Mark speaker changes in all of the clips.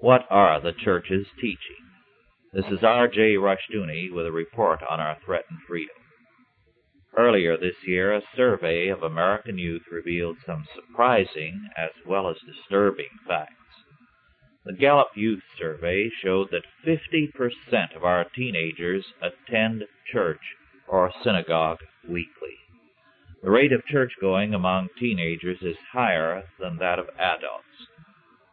Speaker 1: What are the churches teaching? This is R.J. Rushdoony with a report on our threatened freedom. Earlier this year, a survey of American youth revealed some surprising as well as disturbing facts. The Gallup Youth Survey showed that 50% of our teenagers attend church or synagogue weekly. The rate of church going among teenagers is higher than that of adults.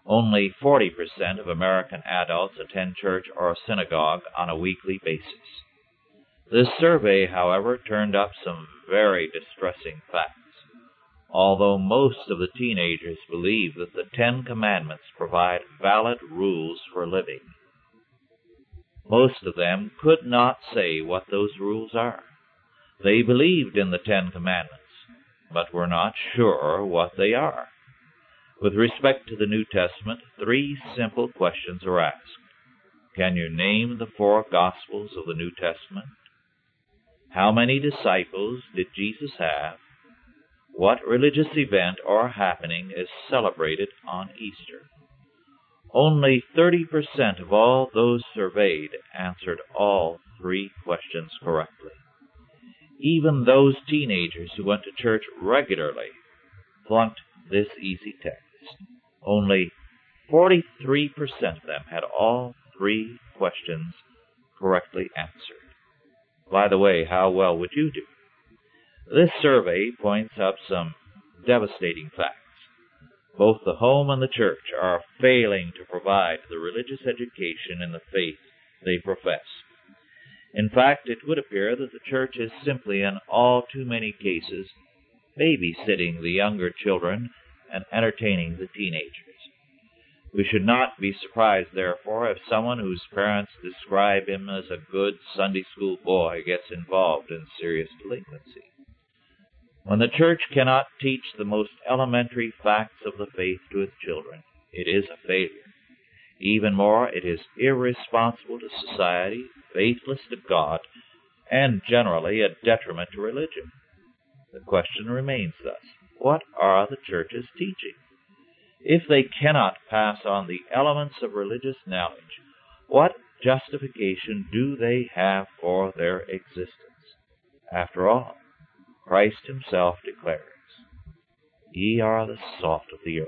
Speaker 1: Only 40% of American adults attend church or synagogue on a weekly basis. This survey, however, turned up some very distressing facts. Although most of the teenagers believe that the Ten Commandments provide valid rules for living, most of them could not say what those rules are. They believed in the Ten Commandments, but were not sure what they are. With respect to the New Testament, three simple questions are asked. Can you name the four Gospels of the New Testament? How many disciples did Jesus have? What religious event or happening is celebrated on Easter? Only 30% of all those surveyed answered all three questions correctly. Even those teenagers who went to church regularly flunked this easy test. Only 43% of them had all three questions correctly answered. By the way, how well would you do? This survey points up some devastating facts. Both the home and the church are failing to provide the religious education in the faith they profess. In fact, it would appear that the church is simply, in all too many cases, babysitting the younger children and entertaining the teenagers. We should not be surprised, therefore, if someone whose parents describe him as a good Sunday school boy gets involved in serious delinquency. When the church cannot teach the most elementary facts of the faith to its children, it is a failure. Even more, it is irresponsible to society, faithless to God, and generally a detriment to religion. The question remains thus what are the churches teaching? If they cannot pass on the elements of religious knowledge, what justification do they have for their existence? After all, Christ himself declares, Ye are the salt of the earth.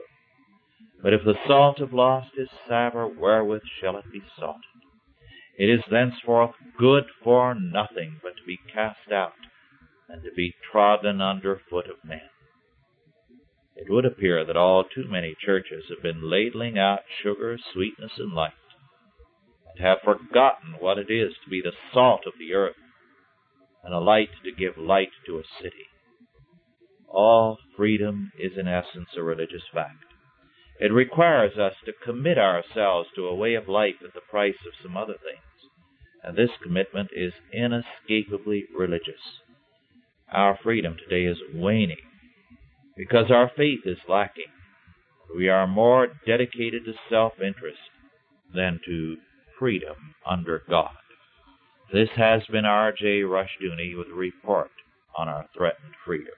Speaker 1: But if the salt have lost his savour, wherewith shall it be salted? It is thenceforth good for nothing but to be cast out and to be trodden under foot of men. It would appear that all too many churches have been ladling out sugar, sweetness, and light, and have forgotten what it is to be the salt of the earth and a light to give light to a city. All freedom is in essence a religious fact. It requires us to commit ourselves to a way of life at the price of some other things, and this commitment is inescapably religious. Our freedom today is waning because our faith is lacking. We are more dedicated to self interest than to freedom under God. This has been R.J. Rushdoony with a report on our threatened freedom.